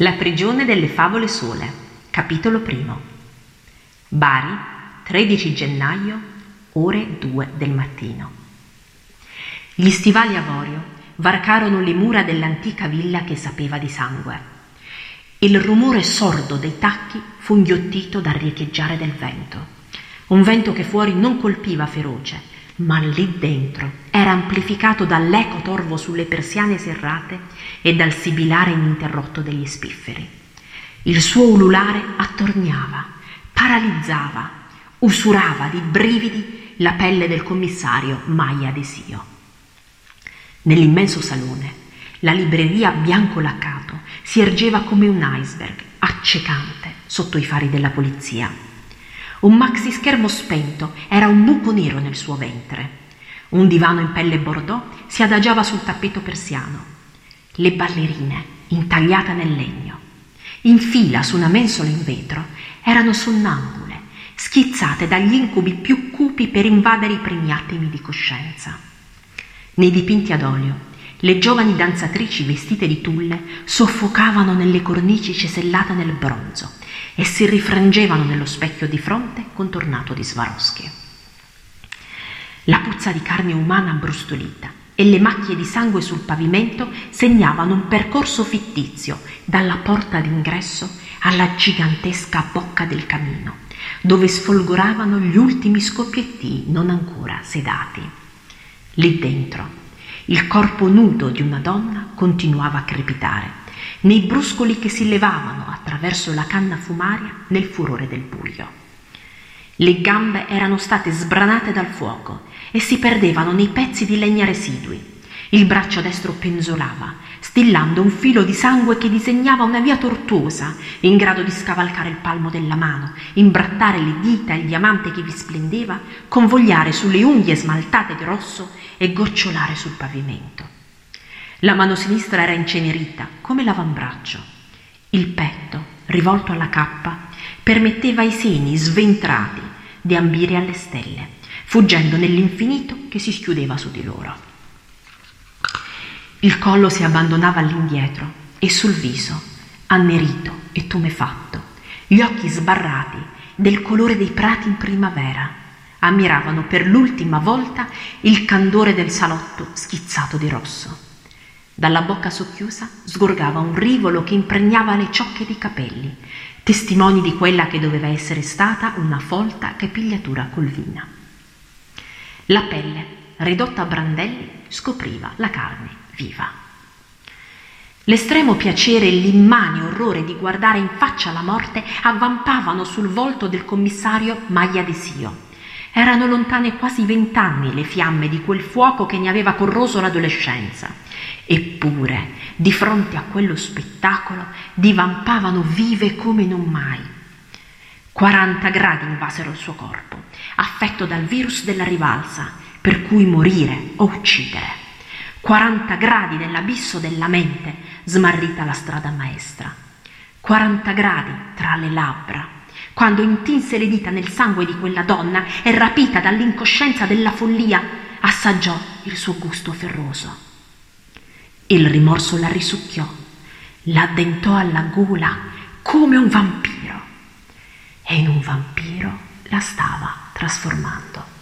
La prigione delle favole sole, capitolo primo. Bari, 13 gennaio, ore 2 del mattino. Gli stivali avorio varcarono le mura dell'antica villa che sapeva di sangue. Il rumore sordo dei tacchi fu inghiottito dal riecheggiare del vento. Un vento che fuori non colpiva feroce, ma lì dentro era amplificato dall'eco torvo sulle persiane serrate e dal sibilare ininterrotto degli spifferi. Il suo ululare attorniava, paralizzava, usurava di brividi la pelle del commissario Maia Desio. Nell'immenso salone, la libreria bianco laccato si ergeva come un iceberg accecante sotto i fari della polizia un maxi schermo spento era un buco nero nel suo ventre. Un divano in pelle bordeaux si adagiava sul tappeto persiano. Le ballerine, intagliate nel legno, in fila su una mensola in vetro, erano sonnambule, schizzate dagli incubi più cupi per invadere i primi attimi di coscienza. Nei dipinti ad olio, le giovani danzatrici vestite di tulle soffocavano nelle cornici cesellate nel bronzo e si rifrangevano nello specchio di fronte contornato di Swarovski. La puzza di carne umana abbrustolita e le macchie di sangue sul pavimento segnavano un percorso fittizio dalla porta d'ingresso alla gigantesca bocca del camino, dove sfolgoravano gli ultimi scoppietti non ancora sedati. Lì dentro, il corpo nudo di una donna continuava a crepitare nei bruscoli che si levavano attraverso la canna fumaria nel furore del buio. Le gambe erano state sbranate dal fuoco e si perdevano nei pezzi di legna residui. Il braccio destro penzolava, stillando un filo di sangue che disegnava una via tortuosa, in grado di scavalcare il palmo della mano, imbrattare le dita e il diamante che vi splendeva, convogliare sulle unghie smaltate di rosso e gocciolare sul pavimento. La mano sinistra era incenerita, come l'avambraccio. Il petto, rivolto alla cappa, permetteva ai seni sventrati di ambire alle stelle, fuggendo nell'infinito che si schiudeva su di loro. Il collo si abbandonava all'indietro e sul viso, annerito e tumefatto, gli occhi sbarrati del colore dei prati in primavera, ammiravano per l'ultima volta il candore del salotto schizzato di rosso. Dalla bocca socchiusa sgorgava un rivolo che impregnava le ciocche di capelli, testimoni di quella che doveva essere stata una folta capigliatura colvina. La pelle, ridotta a brandelli, scopriva la carne viva. L'estremo piacere e l'immane orrore di guardare in faccia la morte avvampavano sul volto del commissario Maglia de Sio. Erano lontane quasi vent'anni le fiamme di quel fuoco che ne aveva corroso l'adolescenza Eppure, di fronte a quello spettacolo, divampavano vive come non mai. 40 gradi invasero il suo corpo, affetto dal virus della rivalsa, per cui morire o uccidere. 40 gradi nell'abisso della mente, smarrita la strada maestra. 40 gradi tra le labbra, quando intinse le dita nel sangue di quella donna e rapita dall'incoscienza della follia, assaggiò il suo gusto ferroso. Il rimorso la risucchiò, l'addentò alla gola come un vampiro e in un vampiro la stava trasformando.